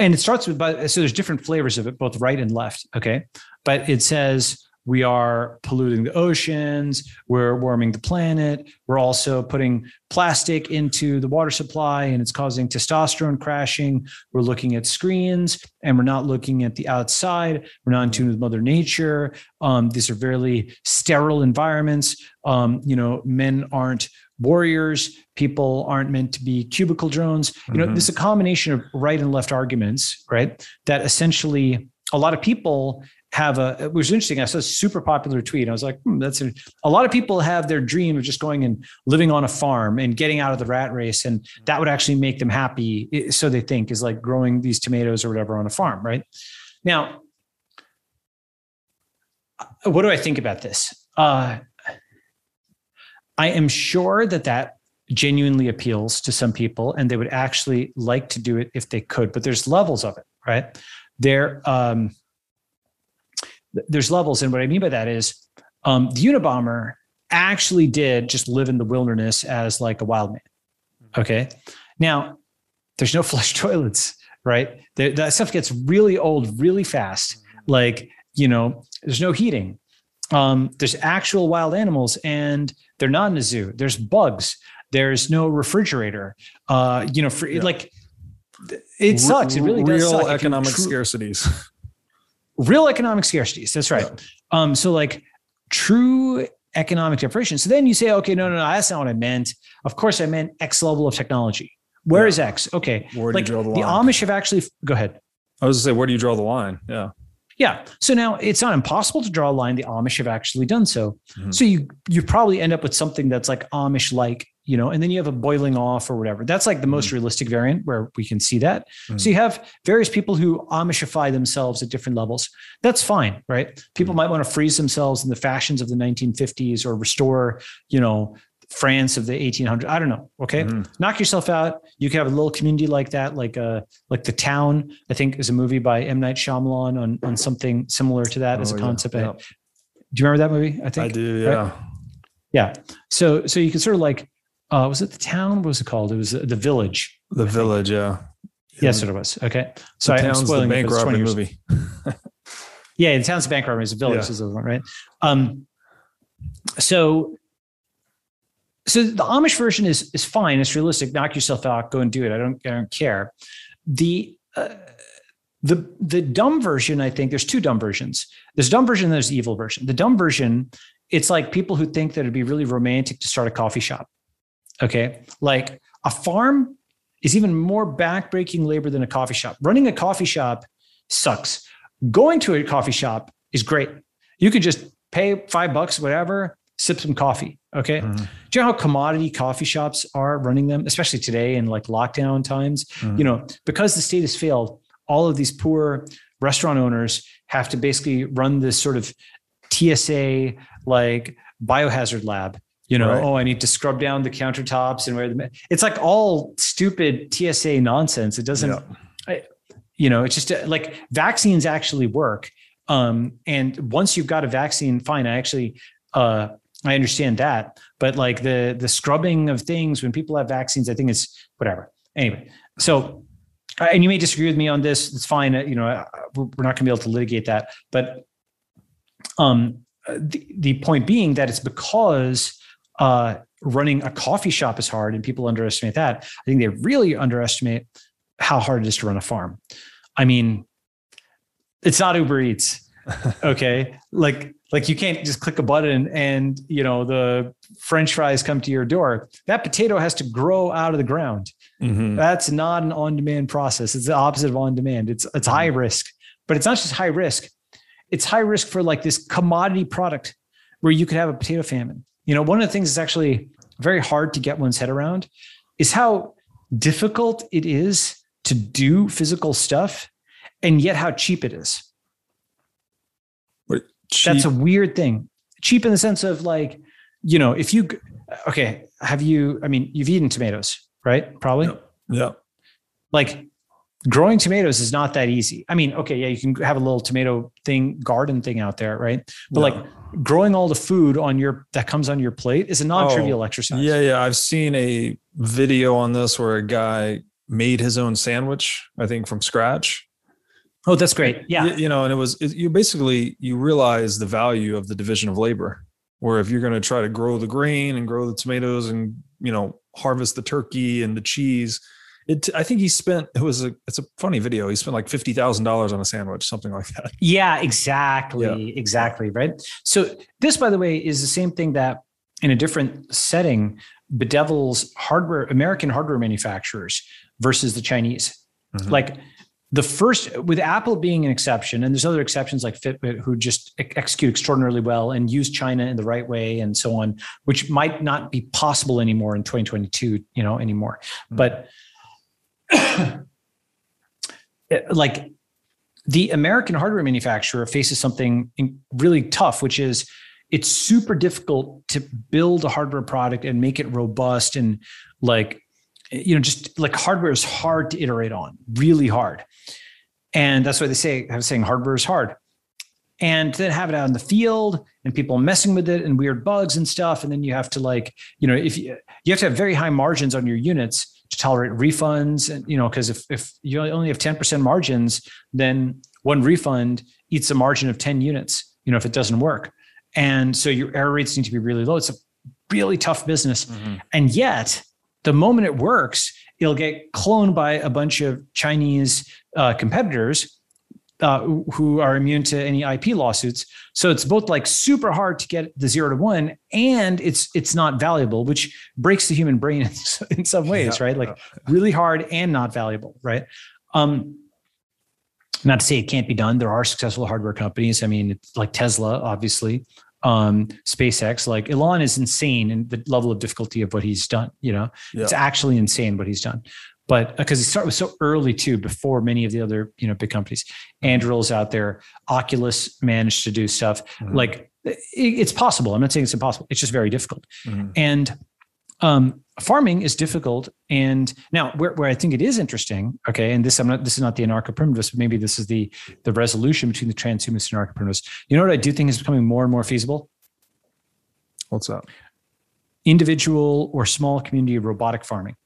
and it starts with so there's different flavors of it, both right and left. Okay, but it says we are polluting the oceans, we're warming the planet, we're also putting plastic into the water supply and it's causing testosterone crashing. We're looking at screens and we're not looking at the outside. We're not in tune with Mother Nature. Um, these are very sterile environments. Um, you know, men aren't warriors. People aren't meant to be cubicle drones. You know, Mhm. this is a combination of right and left arguments, right? That essentially a lot of people have a it was interesting. I saw a super popular tweet. I was like, hmm, that's a, a lot of people have their dream of just going and living on a farm and getting out of the rat race. And that would actually make them happy. So they think is like growing these tomatoes or whatever on a farm, right? Now, uh, what do I think about this? Uh, I am sure that that genuinely appeals to some people and they would actually like to do it if they could, but there's levels of it, right? There, um, there's levels. And what I mean by that is um, the Unabomber actually did just live in the wilderness as like a wild man. Okay. Now, there's no flush toilets, right? There, that stuff gets really old really fast. Like, you know, there's no heating. Um, there's actual wild animals and they're not in a zoo. There's bugs. There's no refrigerator. Uh, you know, for Yeah. like it sucks. It really does Real. Economic tru- scarcities. real economic scarcities. That's right. Um, so like true economic deprivation. So then you say, okay, no, no, no, that's not what I meant. Of course, I meant X level of technology. Where Yeah. is X? Okay. Where do like you draw the line? the? Amish have actually go ahead. I was to say, where do you draw the line? Yeah. Yeah. So now it's not impossible to draw a line. The Amish have actually done so. Mhm. So you you probably end up with something that's like Amish like, you know, and then you have a boiling off or whatever. That's like the most realistic variant where we can see that. Mhm. So you have various people who Amishify themselves at different levels. That's fine, right? People might want to freeze themselves in the fashions of the 1950s or restore, you know, France of the 1800s. I don't know. Okay. Mhm. Knock yourself out. You can have a little community like that, like uh like The Town, I think is a movie by M. Night Shyamalan on, on something similar to that as a Oh, yeah, concept. Yeah. do you remember that movie? I think I do. right? Yeah. yeah. So so you can sort of like uh was it the town? What was it called? It was the village. The village. Yeah. Yes, it was. Okay. So the I'm town's the spoiling it, bank but it's 20 robbing years. movie. Yeah, the town's bank robbery is a village Yeah. is the one, right? Um so so the Amish version is is fine. It's realistic. Knock yourself out. Go and do it. I don't I don't care. The uh, the the dumb version, I think there's two dumb versions. There's dumb version and there's the evil version. The dumb version, it's like people who think that it'd be really romantic to start a coffee shop. Okay. Like a farm is even more backbreaking labor than a coffee shop. Running a coffee shop sucks. Going to a coffee shop is great. You could just pay five bucks, whatever, sip some coffee. Okay. Mhm. Do you know how commodity coffee shops are running them, especially today in like lockdown times? Mhm. You know, because the state has failed, all of these poor restaurant owners have to basically run this sort of TSA like biohazard lab. You know, Right. oh, I need to scrub down the countertops and where the it's like all stupid TSA nonsense. It doesn't, Yeah. I, you know, it's just uh, like vaccines actually work. Um, and once you've got a vaccine, fine. I actually, uh, I understand that, but like the the scrubbing of things when people have vaccines, I think it's whatever. Anyway, so uh, and you may disagree with me on this. It's fine. uh, You know, we're not going to be able to litigate that, but um, the the point being that it's because uh, running a coffee shop is hard, and people underestimate that. I think they really underestimate how hard it is to run a farm. I mean, it's not Uber Eats okay? Like like you can't just click a button and you know the french fries come to your door. That potato has to grow out of the ground. Mhm. that's not an on-demand process. It's the opposite of on-demand. It's it's high risk. But it's not just high risk. It's high risk for like this commodity product where you could have a potato famine you know one of the things that's actually very hard to get one's head around is how difficult it is to do physical stuff and yet how cheap it is that's Cheap- a weird thing. Cheap in the sense of like, you know, if you okay, have you? I mean, you've eaten tomatoes, right? Probably. Yep. yeah. Like growing tomatoes is not that easy. I mean, okay, yeah, you can have a little tomato thing, garden thing out there, right? But Yeah. like growing all the food on your that comes on your plate is a non-trivial oh, exercise. Yeah, yeah. I've seen a video on this where a guy made his own sandwich, I think from scratch. Oh, that's great. Yeah. Y- You, know, and it was, it, you basically, you realize the value of the division of labor, where if you're going to try to grow the grain and grow the tomatoes and, you know, harvest the turkey and the cheese, it, I think he spent, it was a, it's a funny video. He spent like $50,000 on a sandwich, something like that. Yeah, exactly. Exactly. Right. So, this, by the way, is the same thing that in a different setting bedevils hardware, American hardware manufacturers versus the Chinese. Mhm. Like the first, with Apple being an exception, and there's other exceptions like Fitbit who just execute extraordinarily well and use China in the right way and so on, which might not be possible anymore in 2022, you know, anymore. But like the American hardware manufacturer faces something really tough, which is it's super difficult to build a hardware product and make it robust and like you know just like hardware is hard to iterate on, really hard. And that's why they say have saying hardware is hard. And then have it out in the field and people messing with it and weird bugs and stuff. And then you have to like, you know, if you you have to have very high margins on your units to tolerate refunds and you know because if if you only have 10% margins then one refund eats a margin of 10 units you know if it doesn't work. And so your error rates need to be really low. It's a really tough business. And yet the moment it works it'll get cloned by a bunch of chinese uh, competitors uh, who are immune to any IP lawsuits. So it's both like super hard to get the zero to one, and it's it's not valuable, which breaks the human brain in, some ways, Yeah, right? Like really hard and not valuable, right? Um, Not to say it can't be done. There are successful hardware companies. I mean, it's like Tesla, obviously, um, SpaceX. Like Elon is insane in the level of difficulty of what he's done. You know, Yeah. it's actually insane what he's done. But because it started so early too, before many of the other you know big companies, Anduril's out there. Oculus managed to do stuff Mhm. like it, it's possible. I'm not saying it's impossible. It's just very difficult. Mhm. And um, farming is difficult. And now, where, where I think it is interesting, okay, and this I'm not this is not the anarcho primitivist, but maybe this is the the resolution between the transhumanists and anarcho primitivists. You know what I do think is becoming more and more feasible? What's that? Individual or small community robotic farming.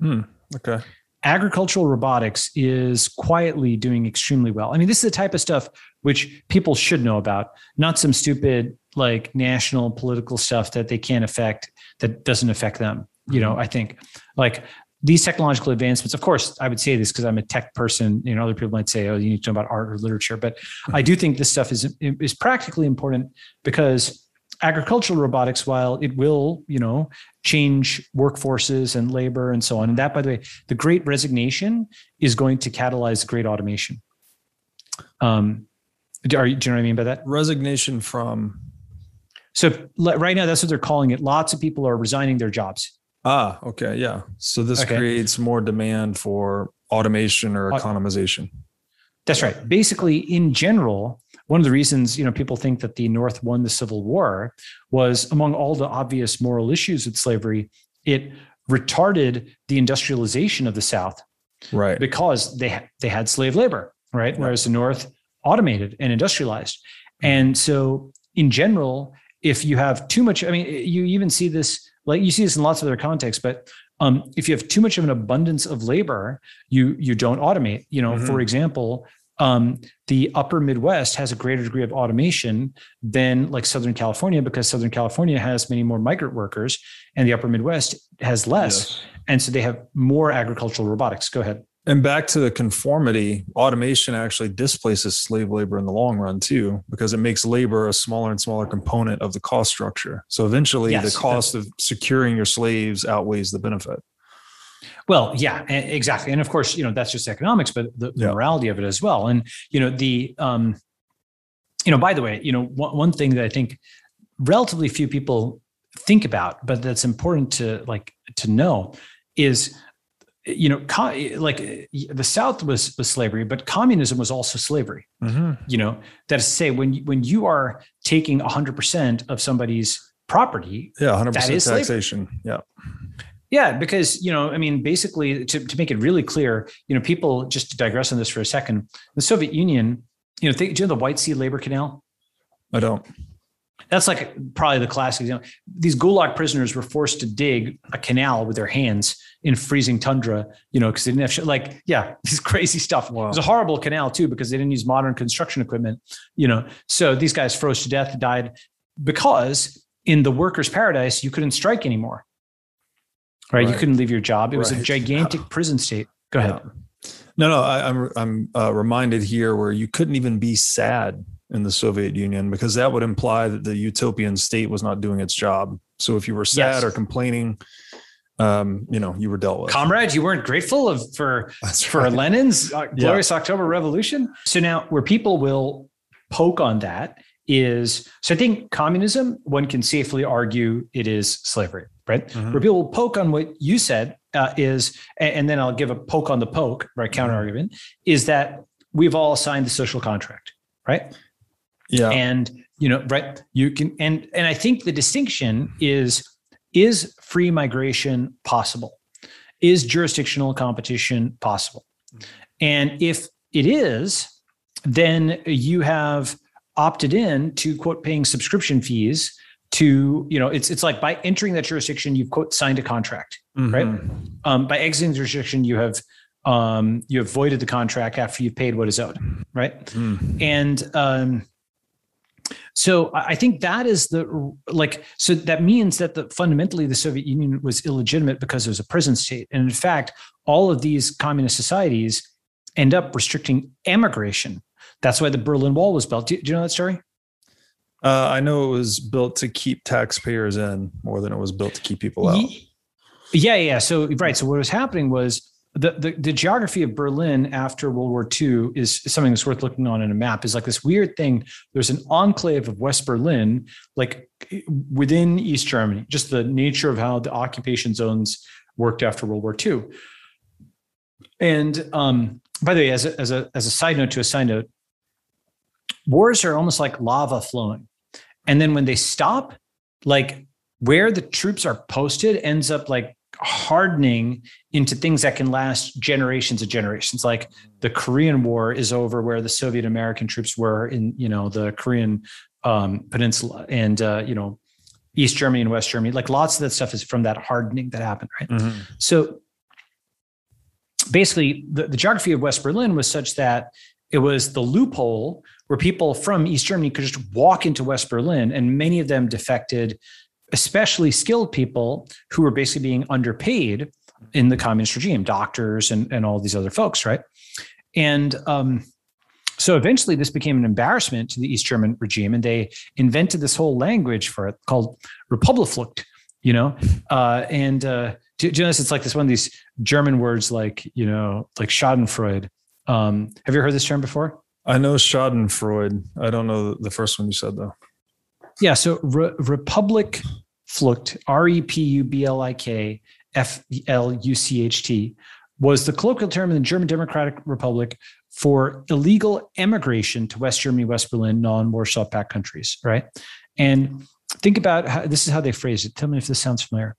Hmm. Okay. agricultural robotics is quietly doing extremely well. I mean, this is the type of stuff which people should know about, not some stupid like national political stuff that they can't affect that doesn't affect them. You know, mm-hmm. I think like these technological advancements, of course, I would say this because I'm a tech person. You know, other people might say, oh, you need to know about art or literature, but I do think this stuff is is practically important because agricultural robotics, while it will, you know, change workforces and labor and so on. And that, by the way, the great resignation is going to catalyze great automation. Um, do, are you, do you know what I mean by that? Resignation from So right now, that's what they're calling it. Lots of people are resigning their jobs. ah, okay, yeah. So this Okay. creates more demand for automation or economization. That's right. Basically, in general, one of the reasons you know people think that the North won the Civil War was among all the obvious moral issues with slavery, it retarded the industrialization of the South Right. because they they had slave labor, right? Yeah. Whereas the North automated and industrialized. And so, in general, if you have too much, I mean, you even see this, like you see this in lots of other contexts, but um, if you have too much of an abundance of labor, you you don't automate. You know, for Mhm. example, um, the Upper Midwest has a greater degree of automation than like Southern California because Southern California has many more migrant workers, and the Upper Midwest has less, Yes. and so they have more agricultural robotics. Go ahead. And back to the conformity, automation actually displaces slave labor in the long run too, because it makes labor a smaller and smaller component of the cost structure. So eventually, Yes. the cost of securing your slaves outweighs the benefit. Well, yeah, exactly. And of course, you know, that's just economics, but the, the Yeah. morality of it as well. And, you know, the, um, you know, by the way, you know, one, one thing that I think relatively few people think about, but that's important to like to know is, you know, co- like the South was, was slavery, but communism was also slavery. You know, that is to say, when you, when you are taking hundred percent of somebody's property, Yeah, 100% That is slavery. taxation. Yeah. Yeah, because you know, I mean, basically, to, to make it really clear, you know, people just to digress on this for a second, the Soviet Union, you know, think, do you know the White Sea Labor Canal? I don't. That's like probably the classic example. These Gulag prisoners were forced to dig a canal with their hands in freezing tundra, you know, because they didn't have sh- like, yeah, this crazy stuff. Wow. It was a horrible canal too because they didn't use modern construction equipment, you know. So these guys froze to death, died because in the workers' paradise you couldn't strike anymore. Right, you couldn't leave your job. It was a Right. gigantic prison state. Go ahead. Yeah. No, no, I, I'm I'm uh, reminded here where you couldn't even be sad in the Soviet Union because that would imply that the utopian state was not doing its job. So if you were sad Yes. or complaining, um, you know, you were dealt with. Comrade, you weren't grateful of for That's for right. Lenin's uh, glorious October Revolution. So now, where people will poke on that is, so I think communism, one can safely argue it is slavery, right? Mhm. Where people will poke on what you said uh, is, and, and then I'll give a poke on the poke, right? Counter argument is that we've all signed the social contract, right? Yeah. and you know right you can and and i think the distinction is is free migration possible is jurisdictional competition possible and if it is then you have opted in to quote paying subscription fees to you know it's it's like by entering that jurisdiction you've quote signed a contract right? Mhm. um, by exiting the jurisdiction you have um, you have voided the contract after you've paid what is owed right Mm. and um, so I think that is the like so that means that the fundamentally the Soviet Union was illegitimate because it was a prison state, and in fact, all of these communist societies end up restricting emigration. That's why the Berlin Wall was built. Do, do you know that story? Uh, I know it was built to keep taxpayers in more than it was built to keep people out. Yeah, yeah. So right. So what was happening was the, the, the geography of Berlin after World War II is, is something that's worth looking on in a map. Is like this weird thing. There's an enclave of West Berlin, like within East Germany. Just the nature of how the occupation zones worked after World War II. And um, by the way, as a, as a as a side note to a side note, wars are almost like lava flowing, and then when they stop, like where the troops are posted ends up like hardening into things that can last generations of generations. Like the korean war is over where the soviet american troops were in you know the korean um, peninsula and uh, you know east germany and west germany. Like lots of that stuff is from that hardening that happened right? Mm-hmm. so basically the, the geography of west berlin was such that it was the loophole where people from east germany could just walk into west berlin and many of them defected especially skilled people who were basically being underpaid in the communist regime, doctors and, and all these other folks, right? And um, so eventually this became an embarrassment to the East German regime, and they invented this whole language for it called Republikflucht, you know? Uh, and uh, notice it's like this one of these German words like, you know, like Schadenfreude. Um, have you heard this term before? I know Schadenfreude. I don't know the first one you said though. Yeah. So Re- Republic Flucht, R E P U B L I K F L U C H T, was the colloquial term in the German Democratic Republic for illegal emigration to West Germany, West Berlin, non Warsaw Pact countries, right? And think about how this is how they phrase it. Tell me if this sounds familiar.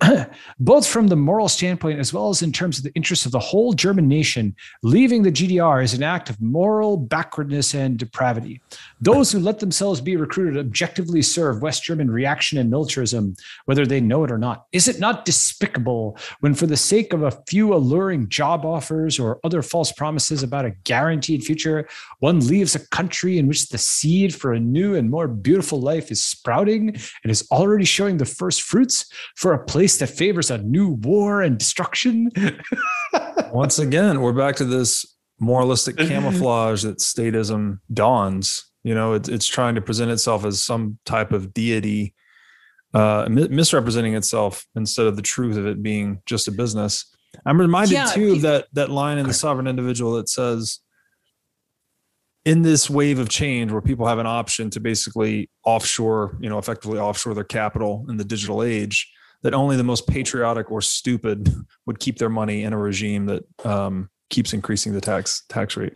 Both from the moral standpoint as well as in terms of the interests of the whole German nation, leaving the GDR is an act of moral backwardness and depravity. Those who let themselves be recruited objectively serve West German reaction and militarism, whether they know it or not. Is it not despicable when, for the sake of a few alluring job offers or other false promises about a guaranteed future, one leaves a country in which the seed for a new and more beautiful life is sprouting and is already showing the first fruits for a place that favors a new war and destruction? Once again, we're back to this moralistic camouflage that statism dawns. You know, it's it's trying to present itself as some type of deity, uh, misrepresenting itself instead of the truth of it being just a business. I'm reminded yeah, too of that that line in the sovereign individual that says, in this wave of change where people have an option to basically offshore, you know, effectively offshore their capital in the digital age, that only the most patriotic or stupid would keep their money in a regime that um, keeps increasing the tax tax rate.